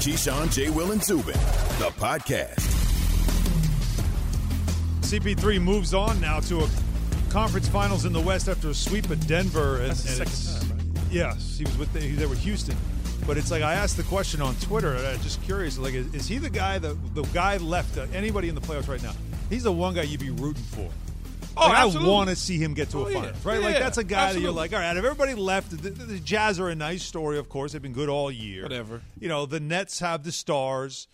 Keyshawn, J. Will, and Zubin, the podcast. CP3 moves on now to a conference finals in the West after a sweep at Denver. And, That's the and second it's- time, right? Yes, he was with the, he was there with Houston. But it's like I asked the question on Twitter, and I'm just curious. Like, is, is he the guy that the guy left? Uh, anybody in the playoffs right now? He's the one guy you'd be rooting for. Oh, Like, I want to see him get to Oh, a yeah. finals, right? Like that's a guy that you're like, all right. If everybody left, the, the, the Jazz are a nice story, of course. They've been good all year. Whatever. You know, the Nets have the stars,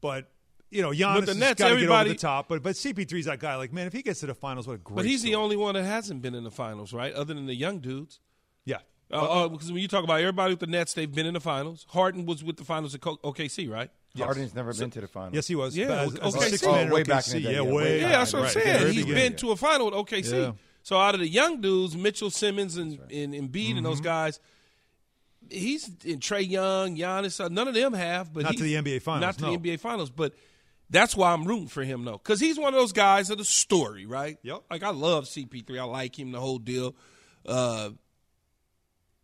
but you know, Giannis the Nets, got to get over the top. But but CP3's that guy. Like, man, if he gets to the finals, what a great. But he's the only one that hasn't been in the finals, right? Other than the young dudes. Yeah. Uh, uh, because when you talk about everybody with the Nets, they've been in the finals. Harden was with the finals at OKC, right? Harden's never been to the finals. Yes, he was. Yeah, as, as a okay. six Oh, man way OKC. back in the day, Yeah, yeah, way. way Yeah, that's what I'm right. saying. Very He's beginning. been to a final with OKC. Yeah. So out of the young dudes, Mitchell Simmons and, and Embiid and Mm-hmm. those guys, he's in Trae Young, Giannis. uh, None of them have, but Not he's- to the NBA finals, Not to no. the NBA finals, but that's why I'm rooting for him though, because he's one of those guys of the story, right? Yep. Like I love CP3. I like him the whole deal. Uh,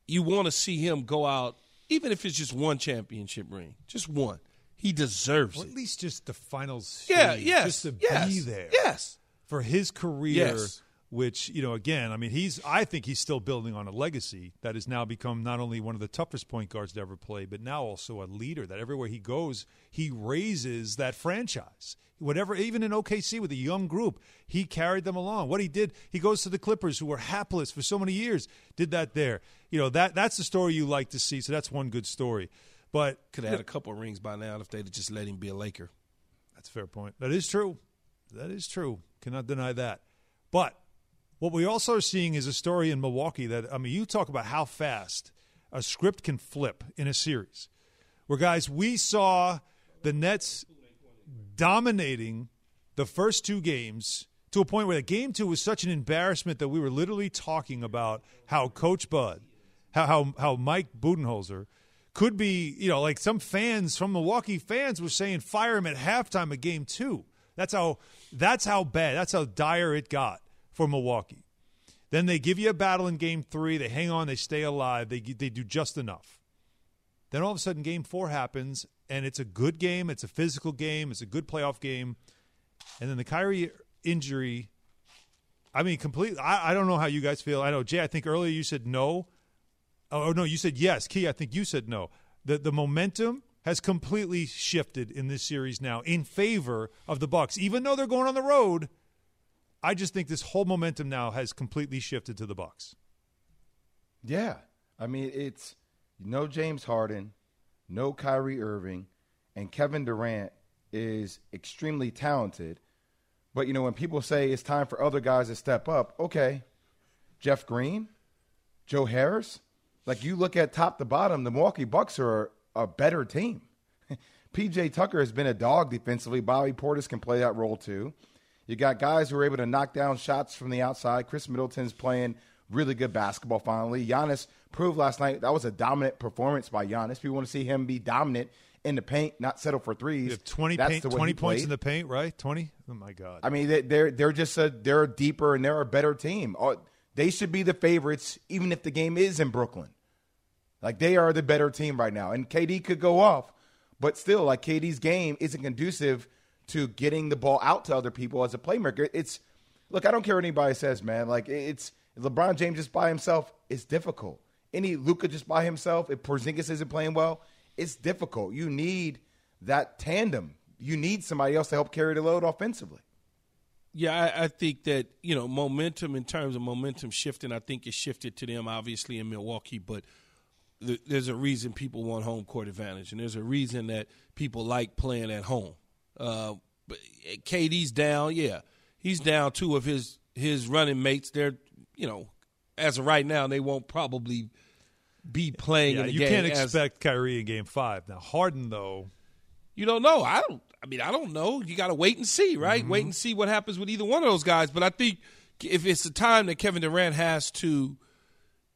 you want to see him go out, even if it's just one championship ring, just one. He deserves Or it. at least just the finals. Yeah, yes, Just to yes, be there. Yes. For his career, Yes. which, you know, again, I mean, he's, I think he's still building on a legacy that has now become not only one of the toughest point guards to ever play, but now also a leader that everywhere he goes, he raises that franchise. Whatever, even in OKC with a young group, he carried them along. What he did, he goes to the Clippers, who were hapless for so many years, did that there. You know, that that's the story you like to see. So that's one good story. But Could have had a couple rings by now if they'd have just let him be a Laker. That's a fair point. That is true. That is true. Cannot deny that. But what we also are seeing is a story in Milwaukee that, I mean, you talk about how fast a script can flip in a series. Where, guys, we saw the Nets dominating the first two games to a point where the game two was such an embarrassment that we were literally talking about how Coach Bud, how how, how Mike Budenholzer could be, you know, like some fans from Milwaukee fans were saying fire him at halftime of game two. That's how that's how bad, that's how dire it got for Milwaukee. Then they give you a battle in game three, they hang on, they stay alive, they they do just enough. Then all of a sudden, game four happens, and it's a good game. It's a physical game. It's a good playoff game. And then the Kyrie injury, I mean, completely. I, I don't know how you guys feel. I know, Jay, I think earlier you said no. Oh, oh, no, you said yes. Key, I think you said no. The, the momentum has completely shifted in this series now in favor of the Bucks. Even though they're going on the road, I just think this whole momentum now has completely shifted to the Bucks. Yeah. I mean, it's no James Harden, no Kyrie Irving, and Kevin Durant is extremely talented. But, you know, when people say it's time for other guys to step up, okay, Jeff Green, Joe Harris, like you look at top to bottom, the Milwaukee Bucks are a better team. PJ Tucker has been a dog defensively. Bobby Portis can play that role too. You got guys who are able to knock down shots from the outside. Khris Middleton's playing really good basketball finally. Giannis proved last night that was a dominant performance by Giannis. We want to see him be dominant in the paint, not settle for threes. You have 20, That's paint, the way 20 points in the paint, right? 20? Oh, my God. I mean, they- they're they're just a they're a deeper and they're a better team. Uh, They should be the favorites, even if the game is in Brooklyn. Like they are the better team right now, and KD could go off, but still, like KD's game isn't conducive to getting the ball out to other people as a playmaker. It's look, I don't care what anybody says, man. Like it's LeBron James just by himself is difficult. Any Luka just by himself, if Porzingis isn't playing well, it's difficult. You need that tandem. You need somebody else to help carry the load offensively. Yeah, I, I think that you know momentum in terms of momentum shifting. I think it shifted to them obviously in Milwaukee, but th- there's a reason people want home court advantage, and there's a reason that people like playing at home. Uh, but KD's down, yeah, he's down two of his his running mates. They're you know as of right now they won't probably be playing yeah, in the you can't as- expect Kyrie in game five. Now, Harden, though, you don't know. I don't. I mean, I don't know. You got to wait and see, right? Mm-hmm. Wait and see what happens with either one of those guys. But I think if it's the time that Kevin Durant has to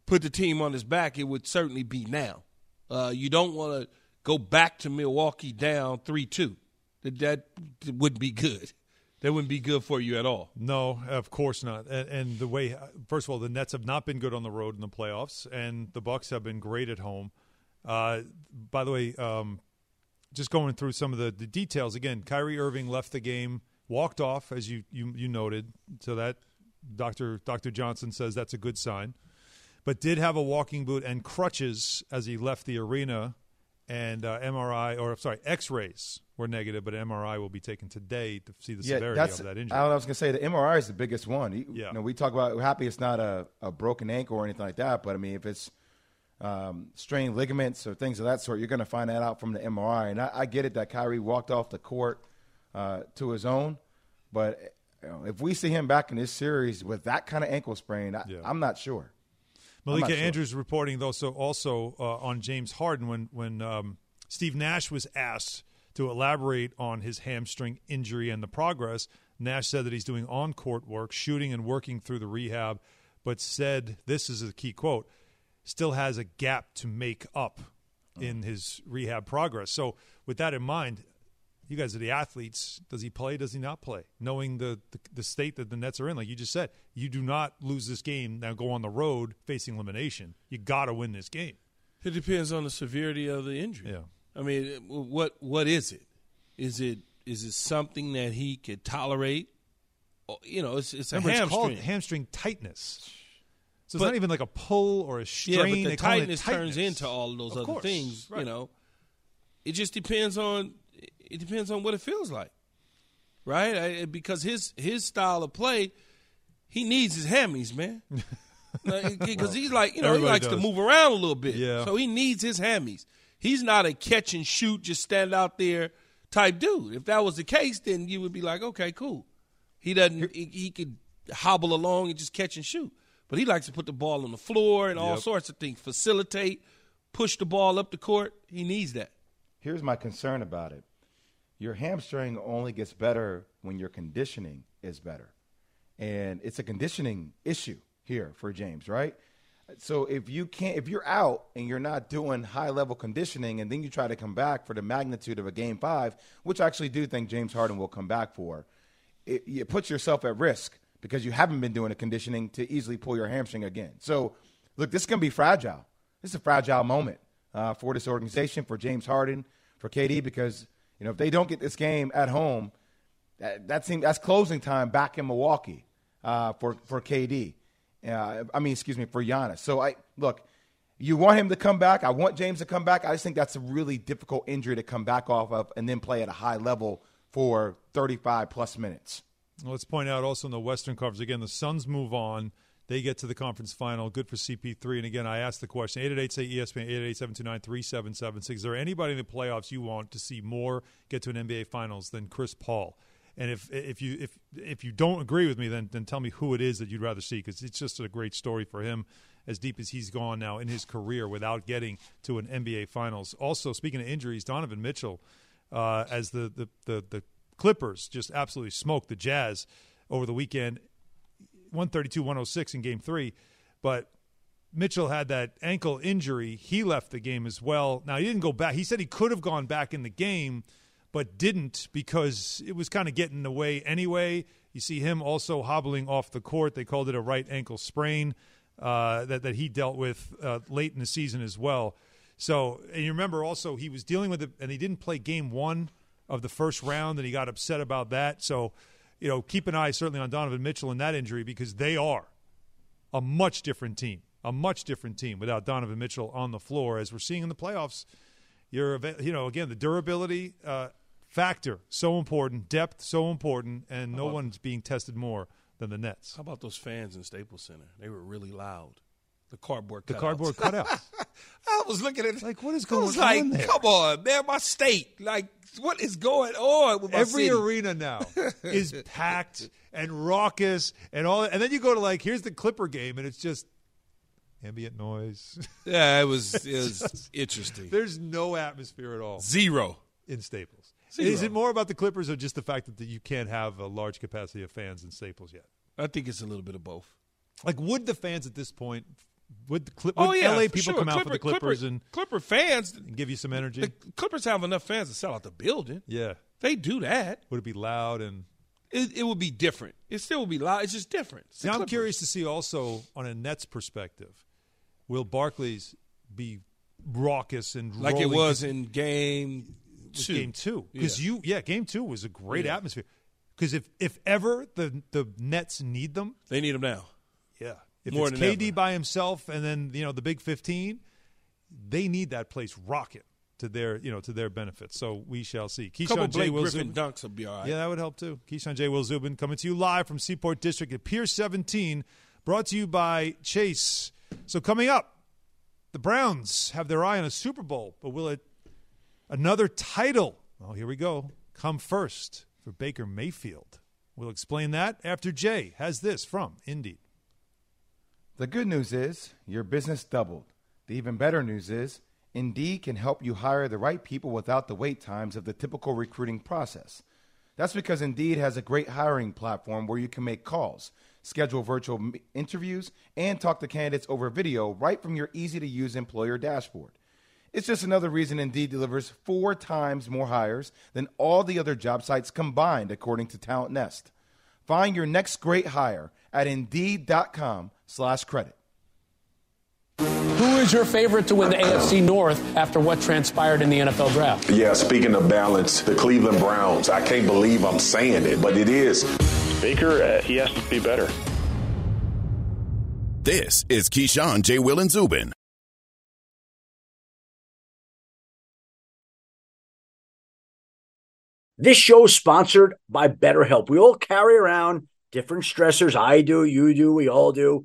put the team on his back, it would certainly be now. Uh, you don't want to go back to Milwaukee down three two. That that wouldn't be good. That wouldn't be good for you at all. no, of course not. And, and the way, first of all, the Nets have not been good on the road in the playoffs, and the Bucks have been great at home. Uh, by the way, um, just going through some of the, the details again. Kyrie Irving left the game, walked off, as you you, you noted. So that Doctor Doctor Johnson says that's a good sign, but did have a walking boot and crutches as he left the arena, and uh, MRI or sorry X rays were negative, but MRI will be taken today to see the severity of that injury. I was going to say the MRI is the biggest one. You, Yeah. you know, we talk about we're happy it's not a, a broken ankle or anything like that, but I mean, if it's um, strained ligaments or things of that sort, you're going to find that out from the MRI. And I, I get it that Kyrie walked off the court uh, to his own, but you know, if we see him back in this series with that kind of ankle sprain, I, Yeah. I'm not sure. Malika sure. Andrews reporting though, so also uh, on James Harden when when um, Steve Nash was asked to elaborate on his hamstring injury and the progress. Nash said that he's doing on court work, shooting and working through the rehab, but said this is a key quote: still has a gap to make up in his rehab progress. So with that in mind. You guys are the athletes. Does he play? Does he not play? Knowing the, the the state that the Nets are in, like you just said, you do not lose this game now. Go on the road facing elimination. You got to win this game. It depends on the severity of the injury. Yeah. I mean, what what is it? Is it is it something that he could tolerate? Oh, you know, it's it's a Remember, it's called hamstring. hamstring tightness. So it's But- not even like a pull or a strain. yeah, but the it tightness, turns into all of those Of other course, things. right. You know, it just depends on it depends on what it feels like, right? I, because his his style of play, he needs his hammies, man. Because he's like, you know, he Everybody likes to move around a little bit. Yeah. So he needs his hammies. He's not a catch and shoot, just stand out there type dude. If that was the case, then you would be like, okay, cool. He doesn't. He, he could hobble along and just catch and shoot, but he likes to put the ball on the floor and all Yep. sorts of things, facilitate, push the ball up the court. He needs that. Here's my concern about it. Your hamstring only gets better when your conditioning is better. And it's a conditioning issue here for James, right? So if you can't if you're out and you're not doing high level conditioning and then you try to come back for the magnitude of a game 5, which I actually do think James Harden will come back for, it, it puts yourself at risk because you haven't been doing the conditioning to easily pull your hamstring again. So, look, this can be fragile. This is a fragile moment uh, for this organization, for James Harden, for KD, because you know if they don't get this game at home, that, that seems that's closing time back in Milwaukee uh, for for KD. Uh, I mean, excuse me, for Giannis. So I look. You want him to come back. I want James to come back. I just think that's a really difficult injury to come back off of and then play at a high level for 35 plus minutes. Let's point out also in the Western Conference again, the Suns move on. They get to the conference final. Good for CP3. And again, I asked the question 888 say ESPN 888 729 3776. Is there anybody in the playoffs you want to see more get to an NBA finals than Chris Paul? And if if you if if you don't agree with me, then then tell me who it is that you'd rather see because it's just a great story for him, as deep as he's gone now in his career without getting to an NBA finals. Also, speaking of injuries, Donovan Mitchell, uh, as the, the the the Clippers just absolutely smoked the Jazz over the weekend, 132-106 in Game Three, but Mitchell had that ankle injury. He left the game as well. Now he didn't go back. He said he could have gone back in the game, but didn't because it was kind of getting in the way anyway. You see him also hobbling off the court. They called it a right ankle sprain uh, that that he dealt with uh, late in the season as well. So and you remember also he was dealing with it, and he didn't play game one of the first round, and he got upset about that. So you know, keep an eye certainly on Donovan Mitchell and that injury because they are a much different team, a much different team without Donovan Mitchell on the floor. As we're seeing in the playoffs, you're you know again the durability uh, factor so important, depth so important, and no one's being tested more than the Nets. How about those fans in Staples Center? They were really loud. The cardboard. The cutouts. cardboard cutouts. I was looking at it Like, what is I was going like, on there? Come on, man, my state. Like, what is going on with my Every city? arena now is packed and raucous and all. And then you go to like here's the Clipper game, and it's just ambient noise. Yeah, it was it was interesting. There's no atmosphere at all. Zero. in Staples. Zero. Is it more about the Clippers or just the fact that you can't have a large capacity of fans in Staples yet? I think it's a little bit of both. Like, would the fans at this point, would the Clip, Oh would yeah, LA people sure. come out for the Clippers Clipper, and, Clipper fans. and give you some energy? The Clippers have enough fans to sell out the building. yeah. They do that. Would it be loud and? It, it would be different. It still would be loud. It's just different. It's Now I'm curious to see also on a Nets perspective, will Barclays be raucous and like it was in game two. game two because Yeah. you yeah game two was a great Yeah. atmosphere because if if ever the the Nets need them They need them now. yeah if More it's KD ever. by himself and then you know the big fifteen they need that place rocking to their you know to their benefit so we shall see A couple Keyshawn J Blake Will Griffin Zubin dunks will be all right. yeah that would help too Keyshawn J Will Zubin coming to you live from Seaport District at Pier 17 brought to you by Chase so coming up the Browns have their eye on a Super Bowl but will it Another title. Oh, here we go. Come first for Baker Mayfield. We'll explain that after Jay has this from Indeed. The good news is your business doubled. The even better news is Indeed can help you hire the right people without the wait times of the typical recruiting process. That's because Indeed has a great hiring platform where you can make calls, schedule virtual interviews, and talk to candidates over video right from your easy to use employer dashboard. It's just another reason Indeed delivers four times more hires than all the other job sites combined, according to Talent Nest. Find your next great hire at Indeed.com slash credit. Who is your favorite to win the AFC North after what transpired in the NFL draft? Yeah, speaking of balance, the Cleveland Browns. I can't believe I'm saying it, but it is. Baker, uh, he has to be better. This is Keyshawn, J. Will, and Zubin. This show is sponsored by BetterHelp. We all carry around different stressors. I do, you do, we all do,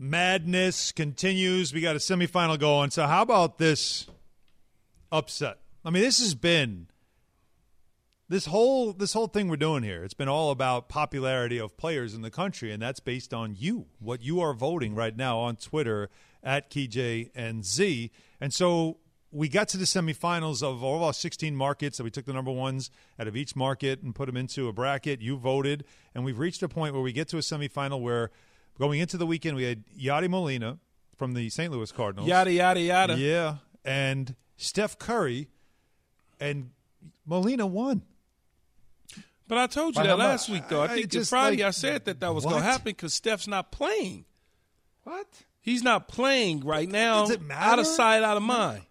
madness continues. We got a semifinal going. So how about this upset? I mean, this has been this whole this whole thing we're doing here. It's been all about popularity of players in the country, and that's based on you, what you are voting right now on Twitter at KJ and Z. And so we got to the semifinals of all of our 16 markets that we took the number ones out of each market and put them into a bracket. You voted, and we've reached a point where we get to a semifinal where going into the weekend we had Yadi Molina from the St. Louis Cardinals. Yada yada yada. Yeah, and Steph Curry, and Molina won. But I told you By that last much? week, though. I, I- think just, Friday like, I said that that was going to happen because Steph's not playing. What? He's not playing right now. Does it matter? Out of sight, out of mind.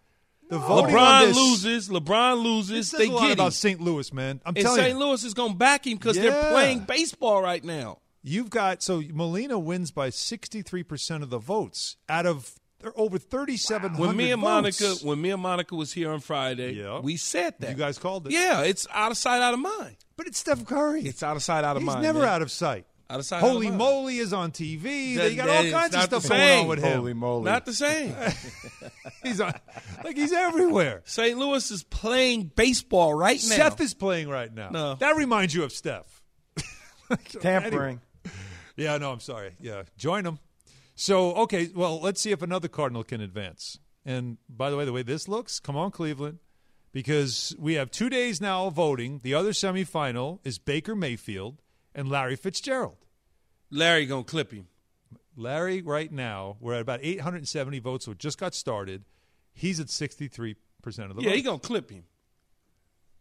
The LeBron this, loses. LeBron loses. They get him. about St. Louis, man. I'm And telling St. you, St. Louis is going to back him because they're playing baseball right now. You've got so Molina wins by 63 percent of the votes out of th- over 3,700 When me and votes. Monica, when me and Monica was here on Friday, Yeah. we said that You guys called it. Yeah, it's out of sight, out of mind. but it's Steph Curry. It's out of sight, out of He's mind. never man. out of sight. Out of sight, Holy out of mind. moly is on TV. That- they got all kinds of stuff going on with him. Holy moly! Not the same. He's on, like he's everywhere. St. Louis is playing baseball right now. Steph is playing right now. No. That reminds you of Steph. tampering. Yeah, no, I'm sorry. Yeah, join them. So, okay, well, let's see if another Cardinal can advance. And by the way, the way this looks, come on, Cleveland, because we have two days now of voting. The other semifinal is Baker Mayfield and Larry Fitzgerald. Larry gonna clip him. Larry, right now, we're at about 870 votes, so it just got started. He's at 63% of the vote. Yeah, vote. he gonna clip him.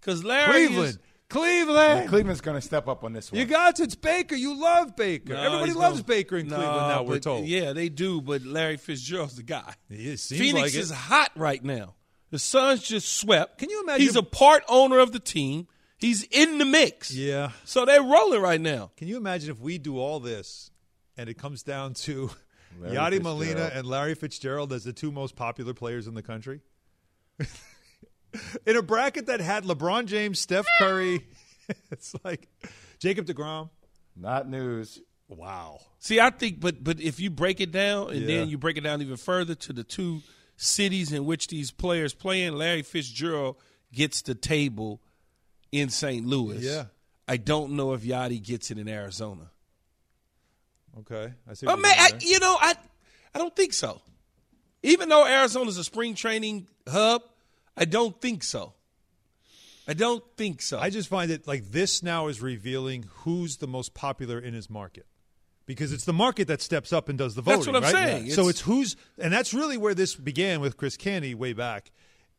Cause Larry Cleveland. is, Cleveland. Cleveland's going to step up on this one. You got it's Baker. You love Baker. No, Everybody loves gonna- Baker in No, Cleveland now, we're told. Yeah, they do, but Larry Fitzgerald's the guy. He is- seems Phoenix like it. is hot right now. The Suns just swept. Can you imagine- He's a part owner of the team. He's in the mix. Yeah. So they're rolling right now. Can you imagine if we do all this and it comes down to Larry Yadi Molina and Larry Fitzgerald as the two most popular players in the country? in a bracket that had LeBron James, Steph Curry, it's like Jacob DeGrom. Not news. Wow. See, I think, but but if you break it down and Yeah. then you break it down even further to the two cities in which these players play in, Larry Fitzgerald gets the table in St. Louis. Yeah. I don't know if Yadi gets it in Arizona. Okay. I see. But what man, you're I, you know, I I don't think so. Even though Arizona's a spring training hub, I don't think so. I don't think so. I just find it like this now is revealing who's the most popular in his market. Because it's the market that steps up and does the voting. That's what I'm right? saying. So It's- it's who's, and that's really where this began with Chris Canty way back.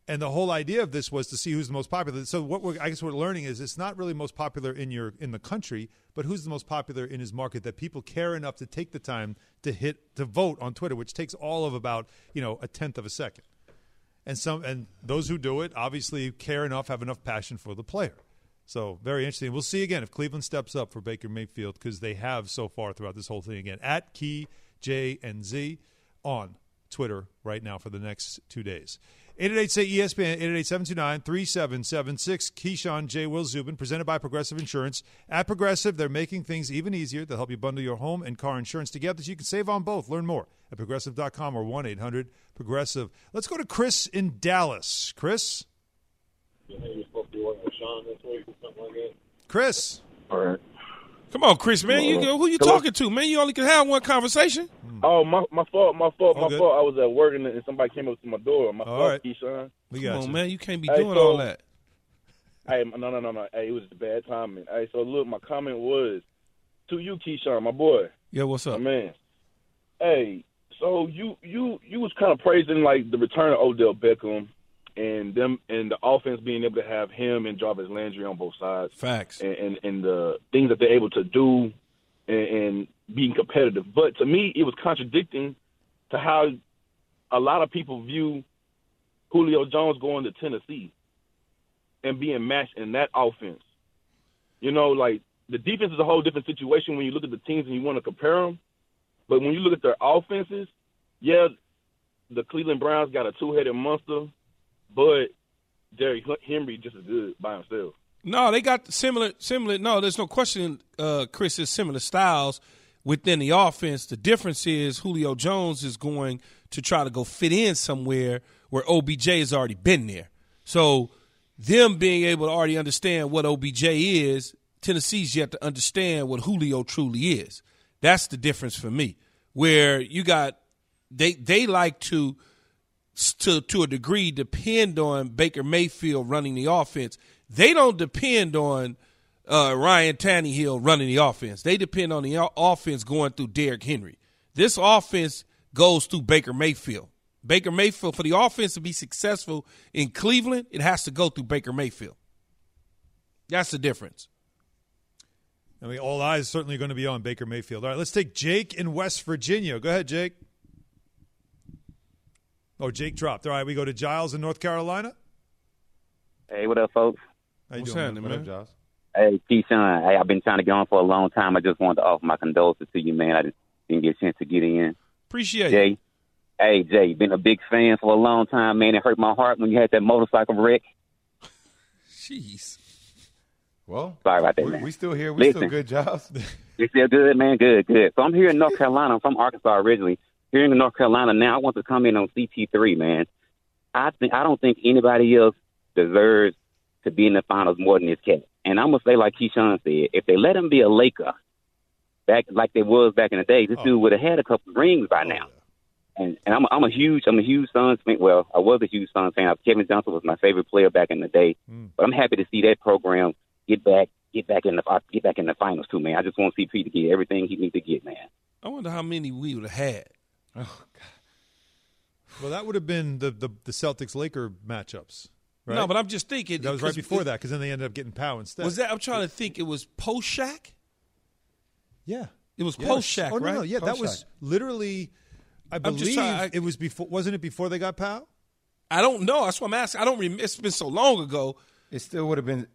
And the whole idea of this was to see who's the most popular. So what we're, I guess what we're learning is it's not really most popular in your in the country, but who's the most popular in his market that people care enough to take the time to hit to vote on Twitter, which takes all of about you know a tenth of a second. And some and those who do it obviously care enough, have enough passion for the player. So very interesting. We'll see again if Cleveland steps up for Baker Mayfield because they have so far throughout this whole thing. Again, at Key J and Z on Twitter right now for the next two days. 888 say ESPN 888 729 3776. Keyshawn J. Will Zubin, presented by Progressive Insurance. At Progressive, they're making things even easier. They'll help you bundle your home and car insurance together so you can save on both. Learn more at progressive.com or 1 800 Progressive. Let's go to Chris in Dallas. Chris? Chris? All right. Come on, Chris, man. You who you Hello? talking to, man? You only can have one conversation. Hmm. Oh, my my fault, my fault, All my good. fault. I was at work and, and somebody came up to my door. My All fault, right. Keyshawn. We Come on, you. man. You can't be Hey, doing so- all that. Hey, no, no, no, no. Hey, it was a bad timing. Hey, so look, my comment was to you, Keyshawn, my boy, Yeah, what's my up? man. Hey, so you you you was kind of praising like the return of Odell Beckham and them and the offense being able to have him and Jarvis Landry on both sides. Facts. and, and, and the things that they're able to do and, and being competitive. But to me, it was contradicting to how a lot of people view Julio Jones going to Tennessee and being matched in that offense. You know, like the defense is a whole different situation when you look at the teams and you want to compare them. But when you look at their offenses, yeah, the Cleveland Browns got a two-headed monster, but Derrick Henry just as good by himself. No, they got similar similar. No, there's no question. Uh, Chris is similar styles within the offense. The difference is Julio Jones is going to try to go fit in somewhere where OBJ has already been there. So them being able to already understand what OBJ is, Tennessee's yet to understand what Julio truly is. That's the difference for me. Where you got they they like to to to a degree depend on Baker Mayfield running the offense. They don't depend on uh, Ryan Tannehill running the offense. They depend on the offense going through Derrick Henry. This offense goes through Baker Mayfield. Baker Mayfield for the offense to be successful in Cleveland, it has to go through Baker Mayfield. That's the difference. I mean, all eyes certainly going to be on Baker Mayfield. All right, let's take Jake in West Virginia. Go ahead, Jake. Oh, Jake dropped. All right, we go to Giles in North Carolina. Hey, what up, folks? How you What's doing? happening, What up, man? Josh? Hey, Keyshawn. Hey, I've been trying to get on for a long time. I just wanted to offer my condolences to you, man. I didn't, didn't get a chance to get in. Appreciate it. Jay, hey, Jay, been a big fan for a long time, man. It hurt my heart when you had that motorcycle wreck. Jeez. Well, Sorry about that, we, man. we still here. We still good, Josh. You feel good, man? Good, good. So I'm here in North Carolina. I'm from Arkansas originally. Here in North Carolina now. I want to come in on CP3, man. I think I don't think anybody else deserves to be in the finals more than this cat. And I'm gonna say like Keyshawn said, if they let him be a Laker, back like they was back in the day, this Oh. dude would have had a couple rings by now. And and I'm I'm a huge I'm a huge Suns fan. Well, I was a huge Suns fan. Kevin Johnson was my favorite player back in the day. Mm. But I'm happy to see that program get back get back in the get back in the finals too, man. I just want CP to get everything he needs to get, man. I wonder how many we would have had. Oh, well, that would have been the the, the Celtics Laker matchups. Right? No, but I'm just thinking that was right 'cause before it- that because then they ended up getting Pau instead. Was that? I'm trying to think. It was post Shaq. Yeah, It was Yes. post Shaq, Oh no, right? no, yeah, that was literally. I believe trying- I- it was before. Wasn't it before they got Pau? I don't know. That's what I'm asking. I don't. Rem- it's been so long ago. It still would have been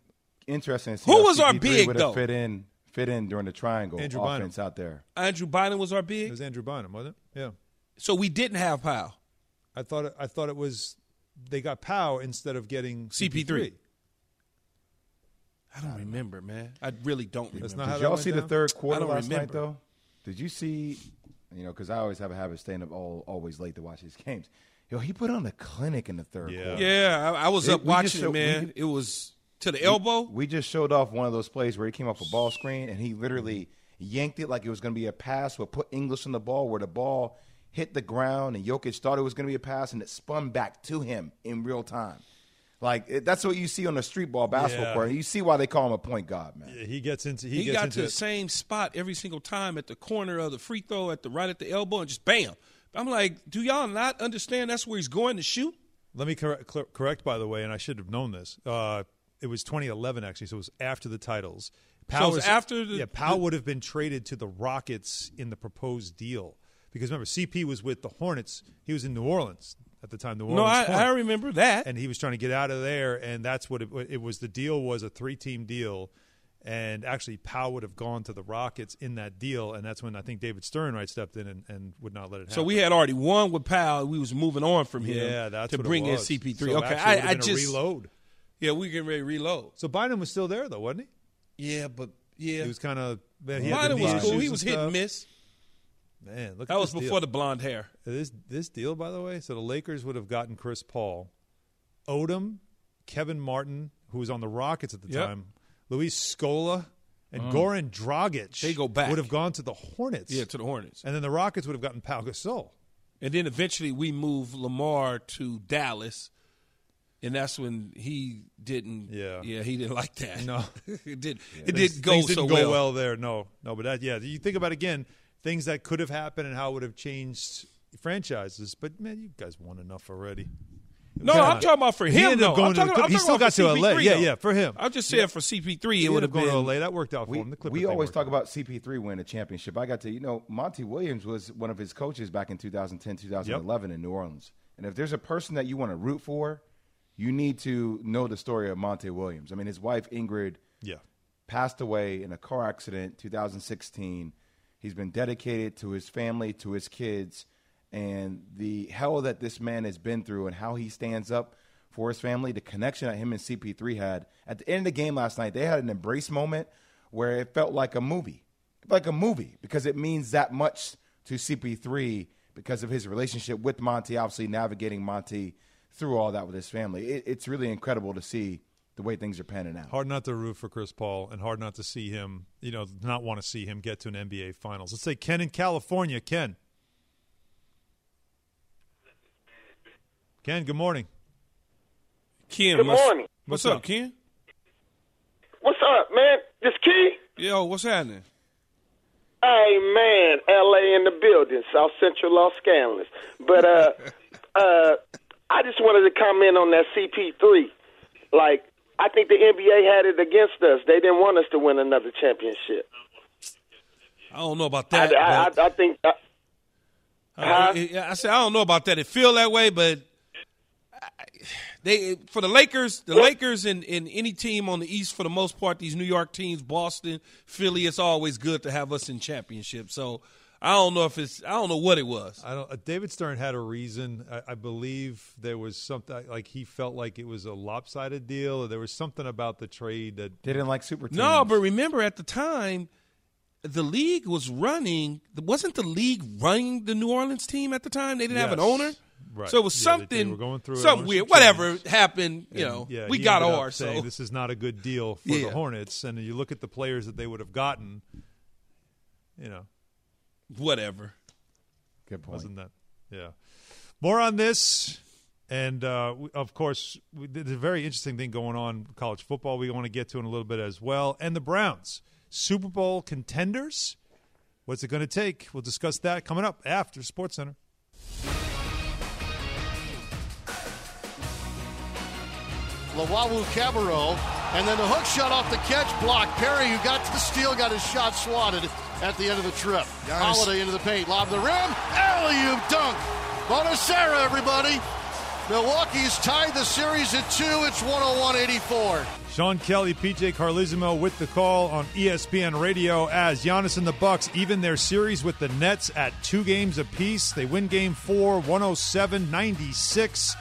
interesting. To see Who was our CP3 big, would have though? Fit in, fit in during the triangle Andrew Bynum. out there. Andrew Bynum was our It big. was Andrew Bynum, wasn't it? Yeah. So we didn't have Pau. I thought it, I thought it was they got Pau instead of getting CP3. I don't remember, man. I really don't remember. That's not Did y'all went see the down? third I quarter don't last night remember. though? Did you see? You know, because I always have a habit of staying up all, always late to watch these games. Yo, he put on a clinic in the third Yeah. quarter. Yeah, I, I was It- up watching showed- it, man. we- it was to the elbow. We just showed off one of those plays where he came off a ball screen and he literally yanked it like it was going to be a pass, but put English on the ball where the ball hit the ground and Jokic thought it was going to be a pass and it spun back to him in real time. Like it, that's what you see on the street ball basketball Yeah. court. You see why they call him a point guard, man. Yeah, he gets into he, he, gets got into to the it. same spot every single time at the corner of the free throw, at the right at the elbow, and just bam. I'm like, do y'all not understand that's where he's going to shoot? Let me correct, cor- correct, by the way, and I should have known this. Uh, it was 2011, actually, so it was after the titles. So it was was- after the- yeah. Pau the- would have been traded to the Rockets in the proposed deal because remember, CP was with the Hornets. He was in New Orleans at the time. New Orleans. No, I, Hornets. I remember that. and he was trying to get out of there, and that's what it, it was. The deal was a three-team deal, and actually Pau would have gone to the Rockets in that deal, and that's when I think David Stern right stepped in and, and would not let it happen. So we had already won with Pau. We was moving on from him. yeah, that's to what it bring in. CP3. So okay, I, I just reload. yeah, we getting ready to reload. So Bynum was still there though, wasn't he? Yeah, but yeah, He was kind of. Bynum was cool. He was hit and miss. Man, look at That at was before the blonde hair. this this deal, by the way. So the Lakers would have gotten Chris Paul, Odom, Kevin Martin, who was on the Rockets at the Yep. time, Luis Scola, and mm. Goran Dragic. They go back. Would have gone to the Hornets. Yeah, to the Hornets. and then the Rockets would have gotten Pau Gasol. And then eventually we move Lamar to Dallas, and that's when he didn't. Yeah. yeah, he didn't like that. No. it did. It Things- didn't go so didn't go well. well there. No, no, but that yeah, you think about it again things that could have happened and how it would have changed franchises. But man, you guys won enough already. No, Come I'm talking about for He him. ended though. going I'm to the talking, Clip- I'm he still about got for to CP3, LA. Yeah, though. yeah, for him. I'm just saying for CP3, it would have up going been. to LA. That worked out for We, him. The Clipper we always talk out. about CP3 winning a championship. I got to, you know, Monty Williams was one of his coaches back in 2010, 2011 in New Orleans. And if there's a person that you want to root for, you need to know the story of Monty Williams. I mean, his wife, Ingrid, Yeah. passed away in a car accident 2016 he's been dedicated to his family to his kids and the hell that this man has been through and how he stands up for his family the connection that him and cp3 had. At the end of the game last night they had an embrace moment where it felt like a movie like a movie because it means that much to cp3 because of his relationship with monty obviously navigating monty through all that with his family. It, it's really incredible to see the way things are panning out Hard not to root for Chris Paul and hard not to see him, you know, not want to see him get to an NBA Finals. Let's say Ken in California. Ken. Ken, good morning. Ken, Good what's- morning. What's, What's up, up? Ken? What's up, man? This Key? Yo, what's happening? Hey, man, L.A. in the building, South Central Los Angeles. But uh, uh, I just wanted to comment on that CP3. Like, I think the NBA had it against us. They didn't want us to win another championship. I don't know about that. I, I, I think. I, Uh, it- I said I don't know about that. It feel that way, but I- they for the Lakers, the Lakers and, and any team on the East for the most part, these New York teams, Boston, Philly, it's always good to have us in championships. So I don't know if it's I don't know what it was. I don't. Uh, David Stern had a reason. I, I believe there was something like he felt like it was a lopsided deal, or there was something about the trade that They didn't like super teams. No, but remember at the time, the league was running. Wasn't the league running the New Orleans team at the time? They didn't have an owner, Right. so it was Yeah, they- they something. going through something ownership weird. Whatever happened, you And, know, yeah, we got ended up ours. saying So this is not a good deal for Yeah. the Hornets, and you look at the players that they would have gotten. You know, whatever. Good point. wasn't that? Yeah. More on this, and uh, we- of course, we, there's a very interesting thing going on college football. We want to get to in a little bit as well, and the Browns, Super Bowl contenders. What's it going to take? We'll discuss that coming up after Sports Center. Lawawu Cabarro, and then the hook shot off the catch block. Perry, who got to the steal, got his shot swatted at the end of the trip. Holiday into the paint, lob the rim, alley-oop dunk. Bonacera, everybody. Milwaukee's tied the series at two. It's 101-84. Sean Kelly, PJ Carlesimo with the call on ESPN Radio as Giannis and the Bucks even their series with the Nets at two games apiece. They win game four, 107 96.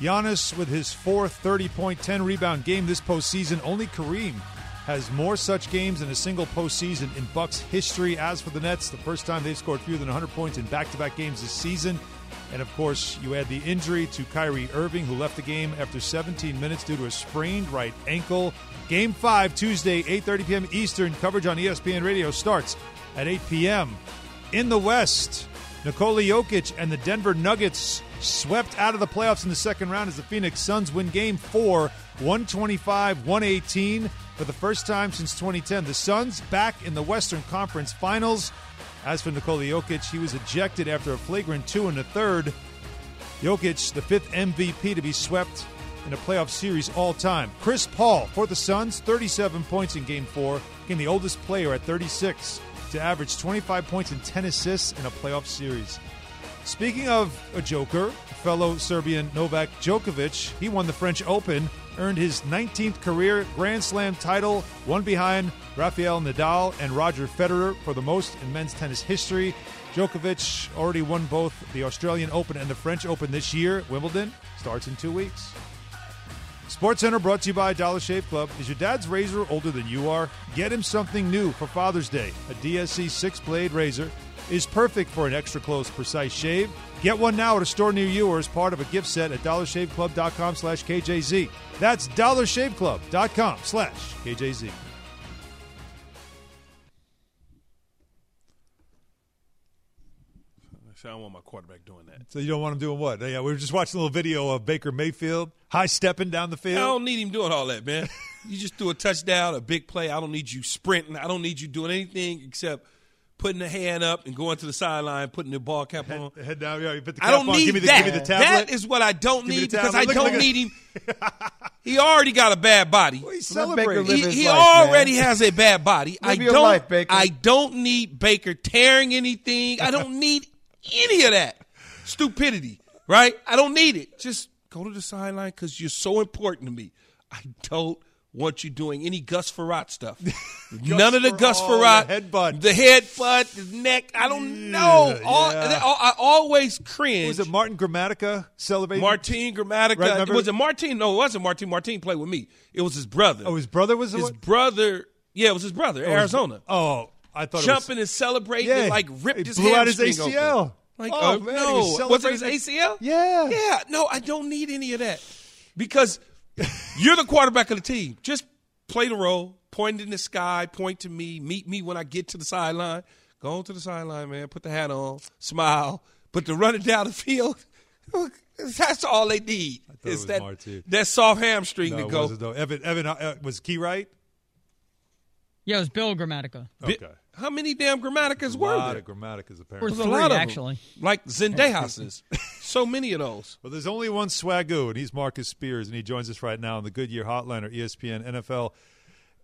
Giannis with his fourth 30 point, 10 rebound game this postseason. Only Kareem has more such games in a single postseason in Bucks history. As for the Nets, the first time they've scored fewer than 100 points in back to back games this season. And of course, you add the injury to Kyrie Irving, who left the game after 17 minutes due to a sprained right ankle. Game five, Tuesday, 8:30 p.m. Eastern. Coverage on ESPN Radio starts at 8 p.m. In the West, Nikola Jokic and the Denver Nuggets swept out of the playoffs in the second round as the Phoenix Suns win Game Four, 125-118 for the first time since 2010. The Suns back in the Western Conference Finals. As for Nikola Jokic, he was ejected after a flagrant two in the third. Jokic, the fifth MVP to be swept in a playoff series all time. Chris Paul for the Suns, 37 points in Game 4, became the oldest player at 36 to average 25 points and 10 assists in a playoff series. Speaking of a Joker, fellow Serbian Novak Djokovic, he won the French Open, earned his 19th career Grand Slam title, one behind Rafael Nadal and Roger Federer for the most in men's tennis history. Djokovic already won both the Australian Open and the French Open this year. Wimbledon starts in two weeks. Sports Center brought to you by Dollar Shave Club. Is your dad's razor older than you are? Get him something new for Father's Day. A DSC six blade razor is perfect for an extra close, precise shave. Get one now at a store near you or as part of a gift set at dollarshaveclub.com slash KJZ. That's dollarshaveclub.com slash KJZ. I don't want my quarterback doing that. So you don't want him doing what? Yeah, we were just watching a little video of Baker Mayfield high stepping down the field. I don't need him doing all that, man. you just do a touchdown, a big play. I don't need you sprinting. I don't need you doing anything except putting the hand up and going to the sideline, putting the ball cap on. Head down, yeah, you put the I cap don't on. need Give me the, that. give me the tablet. That is what I don't Give need the because I. Look, don't look need him. He already got a bad body. Well, he's celebrating. He, he life, already man. has a bad body. I Live your don't. life, Baker. I don't need Baker tearing anything. I don't need any of that stupidity. Right? I don't need it. Just go to the sideline because you're so important to me. I don't want you doing any Gus Frerotte stuff. None of the Gus oh, Frerotte, the headbutt. the headbutt, the neck. I don't know. Yeah, All, yeah. I always cringe. Was it Martin Grammatica celebrating? Martin Grammatica. Right, remember- was it Martin? No, it wasn't Martin. Martin played with me. It was his brother. Oh, his brother was the his brother. Yeah, it was his brother, Oh, his- Arizona. Oh, I thought Jumping it and celebrating, Yeah. and like ripped He his blew out his ACL. Open. Like, Oh, uh, man, no, was was it his ACL? Yeah. yeah. No, I don't need any of that because you're the quarterback of the team. Just play the role, point in the sky, point to me, meet me when I get to the sideline. Go on to the sideline, man. Put the hat on, smile. But to run it down the field, that's all they need. Is that that soft hamstring No, to go? Evan, Evan uh, was Key right? Yeah, it was Bill Grammatica. Bi- Okay. How many damn grammaticas were? A were lot there? of Grammaticas, apparently. There's a three, lot of 'em. actually. Like Zendayas's. so many of those. Well, there's only one swagoo, and he's Marcus Spears, and he joins us right now on the Goodyear Hotline or ESPN NFL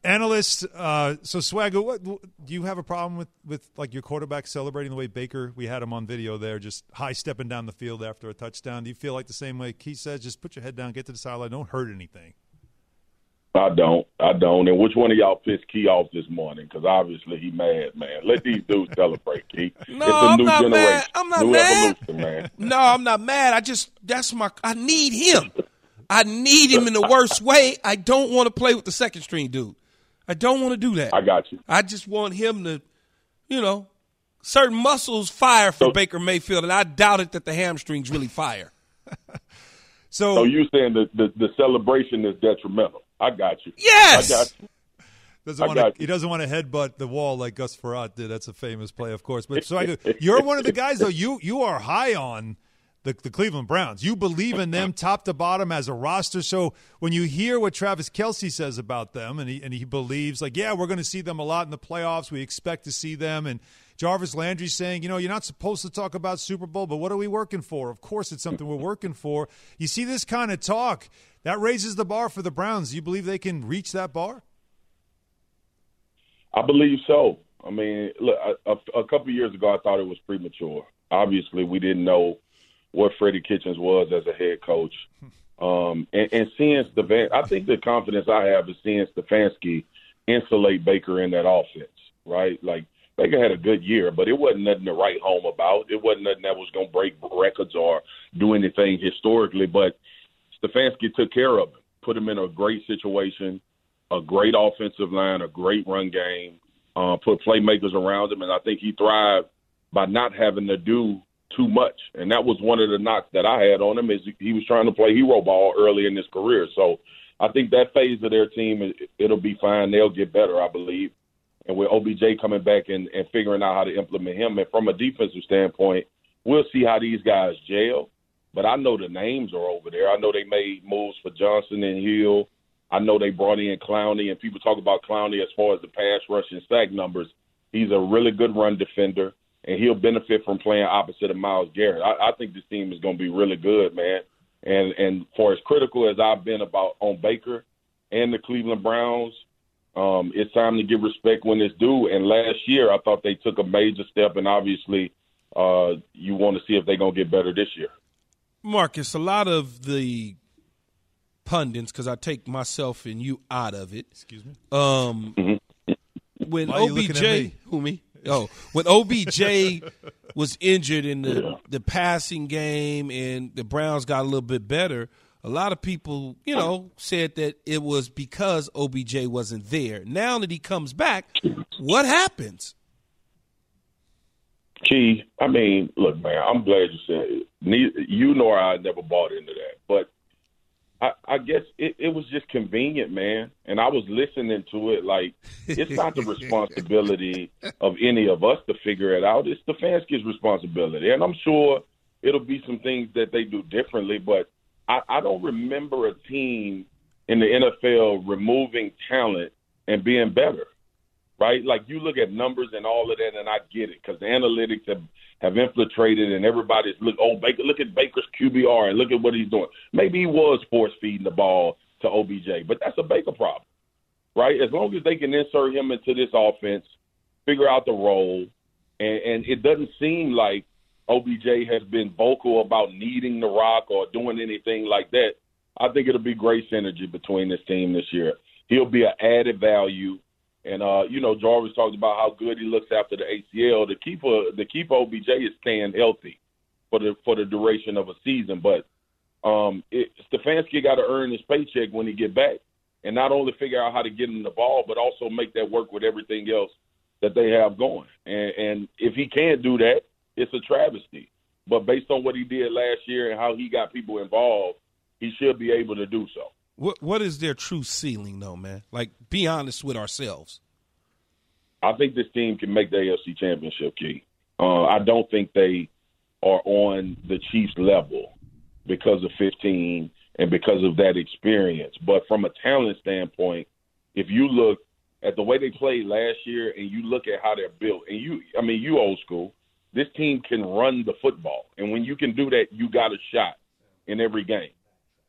analyst. Uh, so swagoo, what do you have a problem with with like your quarterback celebrating the way Baker? We had him on video there, just high stepping down the field after a touchdown. Do you feel like the same way Keith says? Just put your head down, get to the sideline, don't hurt anything. I don't. I don't. And which one of y'all pissed Key off this morning? Because obviously he mad, man. Let these dudes celebrate, Key. No, it's a I'm new not generation. mad. I'm not new mad. man. No, I'm not mad. I just that's my I need him. I need him in the worst way. I don't want to play with the second string dude. I don't want to do that. I got you. I just want him to you know, certain muscles fire for Baker Mayfield, and I doubt it that the hamstrings really fire. so, So you saying that the, the celebration is detrimental? I got you. Yes! I got you. Doesn't want to, he doesn't want to headbutt the wall like Gus Frerotte did. That's a famous play, of course. But so I you're one of the guys though. You you are high on the, the Cleveland Browns. You believe in them top to bottom as a roster. So when you hear what Travis Kelce says about them, and he and he believes like, yeah, we're going to see them a lot in the playoffs. We expect to see them. And Jarvis Landry saying, you know, you're not supposed to talk about Super Bowl, but what are we working for? Of course, it's something we're working for. You see this kind of talk that raises the bar for the Browns. Do you believe they can reach that bar? I believe so. I mean, look, a, a, couple of years ago, I thought it was premature. Obviously, we didn't know what Freddie Kitchens was as a head coach. Um, and, and seeing Stevan, I think the confidence I have is seeing Stefanski insulate Baker in that offense, right? Like Baker had a good year, but it wasn't nothing to write home about. It wasn't nothing that was going to break records or do anything historically. But Stefanski took care of him, put him in a great situation, a great offensive line, a great run game, uh, put playmakers around him, and I think he thrived by not having to do too much. And that was one of the knocks that I had on him is he was trying to play hero ball early in his career. So I think that phase of their team, it'll be fine. They'll get better, I believe. And with OBJ coming back and, and figuring out how to implement him, and from a defensive standpoint, we'll see how these guys gel. But I know the names are over there. I know they made moves for Johnson and Hill. I know they brought in Clowney, and people talk about Clowney as far as the pass rush and sack numbers. He's a really good run defender, and he'll benefit from playing opposite of Myles Garrett. I, I think this team is going to be really good, man. And and for as critical as I've been about on Baker and the Cleveland Browns, um, it's time to give respect when it's due. And last year, I thought they took a major step, and obviously, uh, you want to see if they're going to get better this year. Marcus, a lot of the pundits, because I take myself and you out of it. Excuse me. Um, when Why are you at OBJ, me? who me? Oh, when OBJ was injured in the the passing game and the Browns got a little bit better, a lot of people, you know, said that it was because OBJ wasn't there. Now that he comes back, what happens? Key, I mean, look, man, I'm glad you said it. Neither, you nor I never bought into that, but I, I guess it, it was just convenient, man. And I was listening to it like it's not the responsibility of any of us to figure it out. It's the Stefanski's responsibility, and I'm sure it'll be some things that they do differently. But I, I don't remember a team in the NFL removing talent and being better right? Like you look at numbers and all of that, and I get it because the analytics have have infiltrated, and everybody's look. Oh, Baker, look at Baker's QBR and look at what he's doing. Maybe he was force feeding the ball to OBJ, but that's a Baker problem, right? As long as they can insert him into this offense, figure out the role, and, and it doesn't seem like OBJ has been vocal about needing the rock or doing anything like that. I think it'll be great synergy between this team this year. He'll be an added value. And uh, you know, Jarvis talked about how good he looks after the ACL. The keep uh, the keep OBJ is staying healthy for the for the duration of a season. But um, it, Stefanski got to earn his paycheck when he get back, and not only figure out how to get him the ball, but also make that work with everything else that they have going. And, and if he can't do that, it's a travesty. But based on what he did last year and how he got people involved, he should be able to do so. What what is their true ceiling, though, man? Like, be honest with ourselves. I think this team can make the AFC Championship, Key. Uh, I don't think they are on the Chiefs level because of 15 and because of that experience. But from a talent standpoint, if you look at the way they played last year and you look at how they're built, and you, I mean, you old school, this team can run the football. And when you can do that, you got a shot in every game.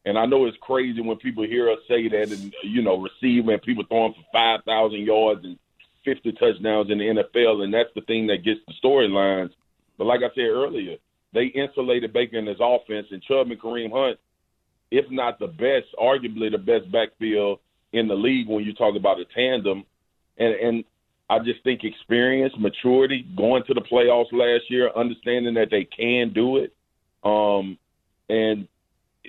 And I know it's crazy when people hear us say that and, you know, receive and people throwing for 5,000 yards and 50 touchdowns in the NFL. And that's the thing that gets the storylines. But like I said earlier, they insulated Baker in his offense and Chubb and Kareem Hunt, if not the best, arguably the best backfield in the league when you talk about a tandem. And, and I just think experience, maturity, going to the playoffs last year, understanding that they can do it. Um, and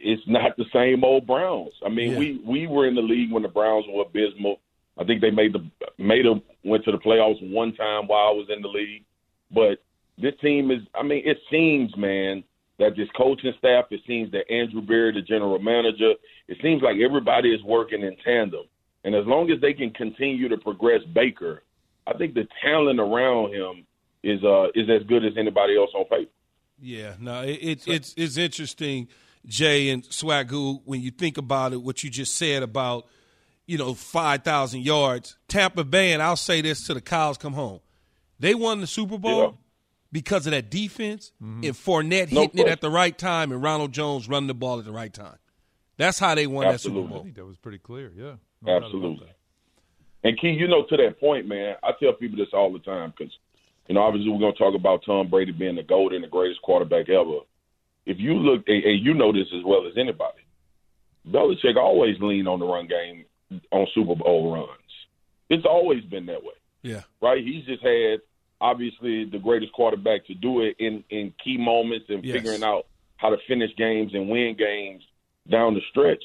it's not the same old Browns. I mean, Yeah. we we were in the league when the Browns were abysmal. I think they made the made a went to the playoffs one time while I was in the league. But this team is I mean, it seems, man, that this coaching staff, it seems that Andrew Berry, the general manager, it seems like everybody is working in tandem. And as long as they can continue to progress Baker, I think the talent around him is uh is as good as anybody else on paper. Yeah, no, it, it, it's it's interesting, Jay and Swagu, when you think about it, what you just said about, you know, five thousand yards. Tampa Bay, and I'll say this to the cows come home, they won the Super Bowl Yeah. because of that defense Mm-hmm. and Fournette No hitting it at the right time and Ronald Jones running the ball at the right time. That's how they won that Super Bowl. I think that was pretty clear. Yeah. No Absolutely. And Key, you know, to that point, man, I tell people this all the time because, you know, obviously we're going to talk about Tom Brady being the GOAT and the greatest quarterback ever. If you look, and, and you know this as well as anybody, Belichick always leaned on the run game on Super Bowl runs. It's always been that way, Yeah. right? He's just had obviously the greatest quarterback to do it in in key moments and Yes. figuring out how to finish games and win games down the stretch.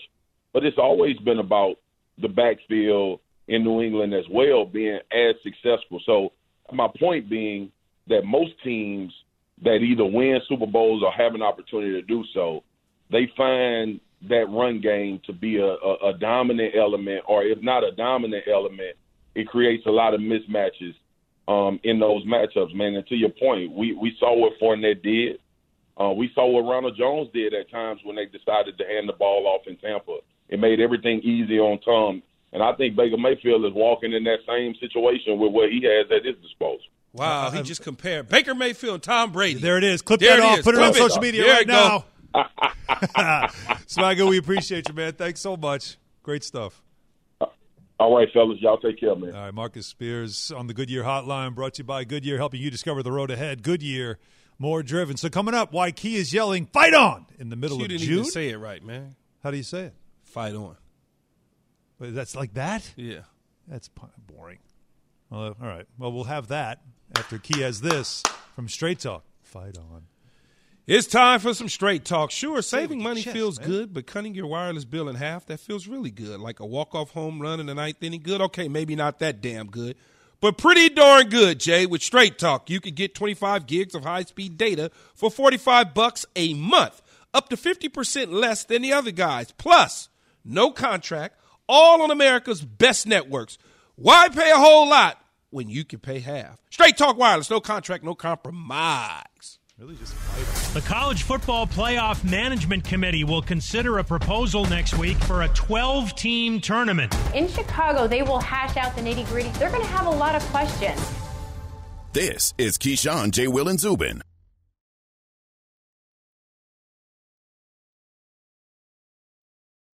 But it's always been about the backfield in New England as well being as successful. So my point being that most teams that either win Super Bowls or have an opportunity to do so, they find that run game to be a, a, a dominant element, or if not a dominant element, it creates a lot of mismatches um, in those matchups, man. And to your point, we, we saw what Fournette did. Uh, we saw what Ronald Jones did at times when they decided to hand the ball off in Tampa. It made everything easy on Tom. And I think Baker Mayfield is walking in that same situation with what he has at his disposal. Wow, he just compared Baker Mayfield and Tom Brady. There it is. Clip There that off. is. Put it on it. social media There right it go. now. Swagger, we appreciate you, man. Thanks so much. Great stuff. All right, fellas, y'all take care, man. All right, Marcus Spears on the Goodyear Hotline, brought to you by Goodyear, helping you discover the road ahead. Goodyear, more driven. So coming up, why Key is yelling "Fight on" in the middle You of didn't June. even say it right, man. How do you say it? Fight on. Wait, That's like that. Yeah. That's boring. Well, all right. Well, we'll have that after Key has this from Straight Talk. Fight on. It's time for some straight talk. Sure, saving your money chest, feels man. good, but cutting your wireless bill in half, that feels really good. Like a walk-off home run in the ninth inning. Good? Okay, maybe not that damn good, but pretty darn good, Jay. With Straight Talk, you can get 25 gigs of high-speed data for 45 bucks a month, up to 50% less than the other guys. Plus, no contract, all on America's best networks. Why pay a whole lot when you can pay half? Straight Talk Wireless, no contract, no compromise. Really, just fight. The College Football Playoff Management Committee will consider a proposal next week for a 12 team tournament. In Chicago, they will hash out the nitty gritty. They're going to have a lot of questions. This is Keyshawn, J. Will, and Zubin.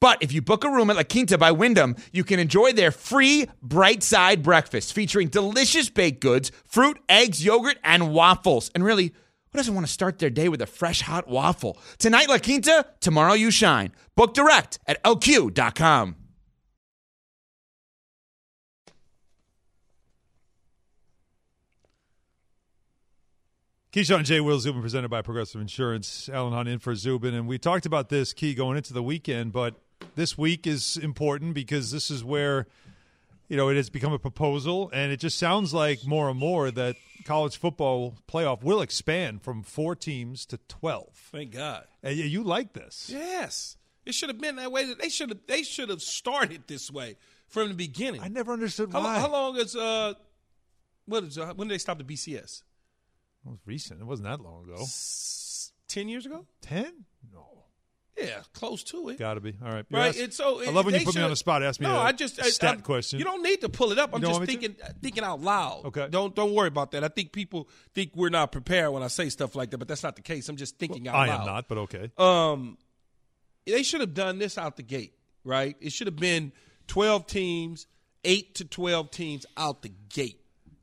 But if you book a room at La Quinta by Wyndham, you can enjoy their free bright side breakfast featuring delicious baked goods, fruit, eggs, yogurt, and waffles. And really, who doesn't want to start their day with a fresh hot waffle? Tonight, La Quinta, tomorrow, you shine. Book direct at lq.com. Keyshawn J. Will Zubin presented by Progressive Insurance. Alan Hahn in for Zubin. And we talked about this, Key, going into the weekend, but this week is important because this is where, you know, it has become a proposal. And it just sounds like more and more that college football playoff will expand from four teams to 12. Thank God. And you- like this. Yes, it should have been that way. They should have. They should have started this way from the beginning. I never understood how, why. How long is uh, What is, uh, when did they stop the BCS? It was recent. It wasn't that long ago. Ten years ago? Ten? No. Yeah, close to it. Got to be. All right. Right, asked- and so I love when you put me on the spot. Ask me no, a I just stat I- question. You don't need to pull it up. I'm just thinking thinking out loud. Okay. Don't don't worry about that. I think people think we're not prepared when I say stuff like that, but that's not the case. I'm just thinking out I loud. I am not, but okay. Um, they should have done this out the gate, right? It should have been 12 teams, eight to 12 teams out the gate.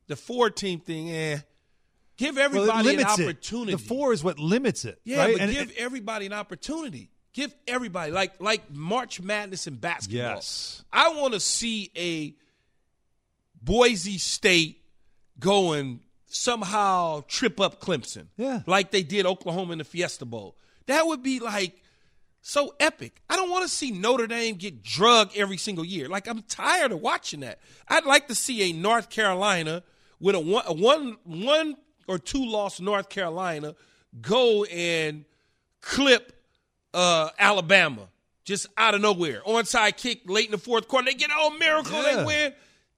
The four team thing, eh? Give everybody it an limits it. opportunity. The four is what limits it. Yeah, right? but And- give everybody an opportunity. Give everybody like like March Madness in basketball. Yes. I want to see a Boise State go and somehow trip up Clemson. Yeah. Like they did Oklahoma in the Fiesta Bowl. That would be like so epic. I don't want to see Notre Dame get drugged every single year. Like I'm tired of watching that. I'd like to see a North Carolina with a one, a one, one or two loss North Carolina go and clip uh, Alabama just out of nowhere. Onside kick late in the fourth quarter. They get oh miracle. Yeah. They win.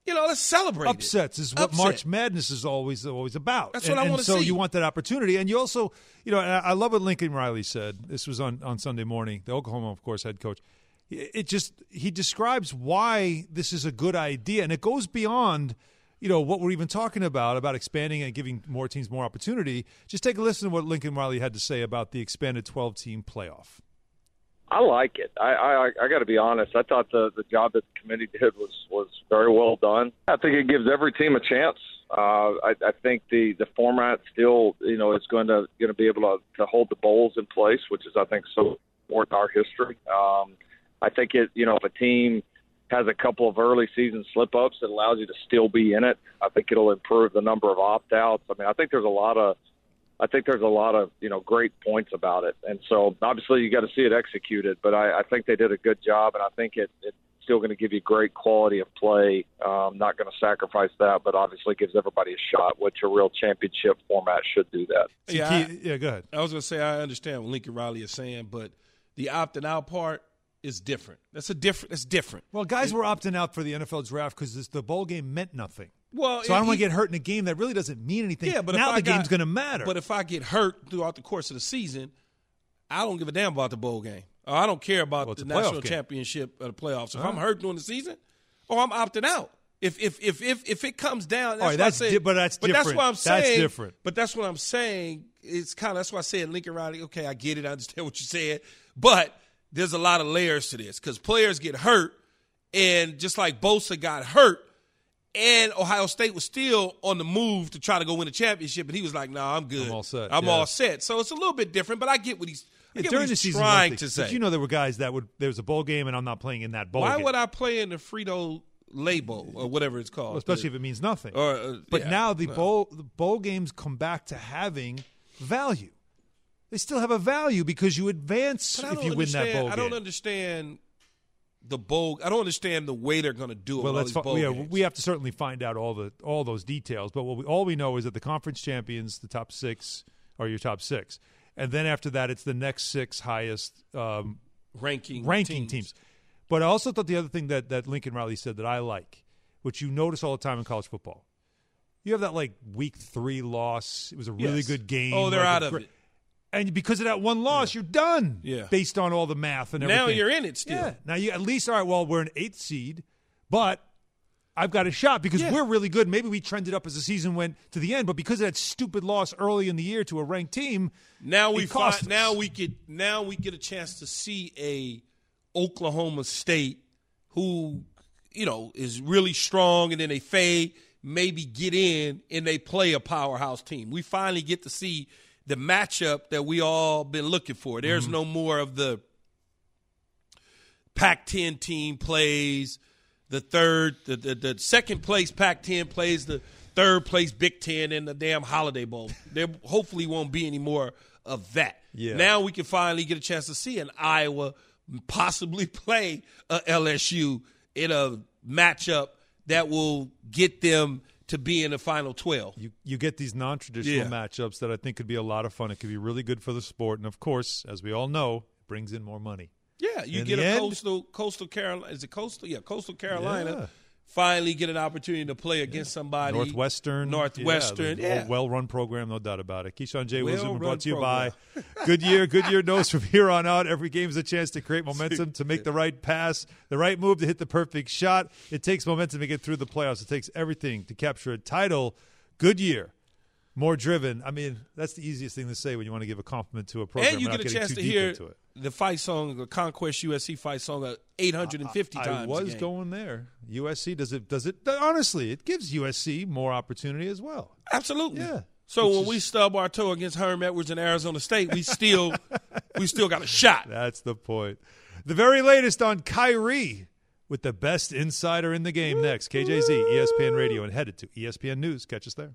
You know, let's celebrate. upsets is what Upset. March Madness is always always about. That's and, what I wanna so see. So you want that opportunity, and you also, you know, I love what Lincoln Riley said. This was on on Sunday morning. The Oklahoma, of course, head coach. It it just he describes why this is a good idea, and it goes beyond. You know what we're even talking about about expanding and giving more teams more opportunity. Just take a listen to what Lincoln Riley had to say about the expanded 12 team playoff. I like it. I I, I got to be honest. I thought the the job that the committee did was was very well done. I think it gives every team a chance. Uh, I, I think the the format still, you know, is going to going to be able to, to hold the bowls in place, which is I think so important our history. Um, I think it, you know, if a team has a couple of early season slip ups, it allows you to still be in it. I think it'll improve the number of opt outs. I mean, I think there's a lot of I think there's a lot of you know great points about it, and so obviously you got to see it executed. But I, I think they did a good job, and I think it, it's still going to give you great quality of play. Um, not going to sacrifice that, but obviously gives everybody a shot, which a real championship format should do that. Yeah, I, yeah, go ahead. I was going to say I understand what Lincoln Riley is saying, but the opting out part is different. That's a different. That's different. Well, guys were opting out for the NFL draft because the bowl game meant nothing. Well, so I don't want to get hurt in a game that really doesn't mean anything. Yeah, but now the got- game's going to matter. But if I get hurt throughout the course of the season, I don't give a damn about the bowl game. I don't care about it's the national game. championship or the playoffs. If I'm hurt during the season, or I'm opting out. If if if if if it comes down, that's All right, that's di- but that's but that's different. what I'm saying. That's different. But that's what I'm saying. It's kind of that's why I said Lincoln Riley. Okay, I get it. I understand what you said, but there's a lot of layers to this because players get hurt, and just like Bosa got hurt, and Ohio State was still on the move to try to go win a championship, and he was like, "No, nah, I'm good. I'm all set, I'm yeah. all set." So it's a little bit different, but I get what he's, I Yeah, during the season, trying to say. You know, there were guys that would. There was a bowl game, and I'm not playing in that bowl. Why game. would I play in the Frito Lay Bowl or whatever it's called? Well, especially if it means nothing. Or, uh, but yeah, now the no. bowl the bowl games come back to having value. They still have a value because you advance if you win that bowl I game. don't understand the bowl. I don't understand the way they're going to do it. well, let's these fi- bowl yeah, games. we have to certainly find out all the all those details. But what we, all we know is that the conference champions, the top six, are your top six, and then after that, it's the next six highest um, ranking ranking teams. teams. But I also thought the other thing that that Lincoln Riley said that I like, which you notice all the time in college football, you have that like week three loss. It was a really Yes. good game. Oh, they're like, out of gr- it. And because of that one loss, you're done. Yeah. Based on all the math and everything. Now you're in it still. Yeah. Now you at least all right. Well, we're an eighth seed, but I've got a shot because we're really good. Maybe we trended up as the season went to the end, but because of that stupid loss early in the year to a ranked team, Now we cost find, now we get now we get a chance to see a Oklahoma State who you know is really strong, and then they fade, maybe get in, and they play a powerhouse team. We finally get to see the matchup that we all been looking for. There's Mm-hmm. no more of the Pac-10 team plays the third, the, the, the second place Pac-10 plays the third place Big Ten in the damn Holiday Bowl. There hopefully won't be any more of that. Yeah. Now we can finally get a chance to see an Iowa possibly play a LSU in a matchup that will get them to be in the final 12. you you get these non-traditional Yeah. matchups that I think could be a lot of fun. It could be really good for the sport, and of course, as we all know, it brings in more money. Yeah, you In get a end- coastal coastal Carolina. Is it coastal? Yeah, coastal Carolina Yeah. Finally get an opportunity to play against somebody. Northwestern. Northwestern. Yeah, Yeah. well run program, no doubt about it. Keyshawn J. Well-run brought to you program. by Goodyear. Goodyear knows from here on out, every game is a chance to create momentum, to make the right pass, the right move, to hit the perfect shot. It takes momentum to get through the playoffs. It takes everything to capture a title. Goodyear. More driven. I mean, that's the easiest thing to say when you want to give a compliment to a program. and you get a getting chance too to deep hear into it. The fight song, the Conquest USC fight song, uh, 850 I times. a was going there. USC does it? Does it? Honestly, it gives USC more opportunity as well. Absolutely. Yeah. So when we stub our toe against Herm Edwards in Arizona State, we still we still got a shot. That's the point. The very latest on Kyrie with the best insider in the game next. KJZ, ESPN Radio, and headed to ESPN News. Catch us there.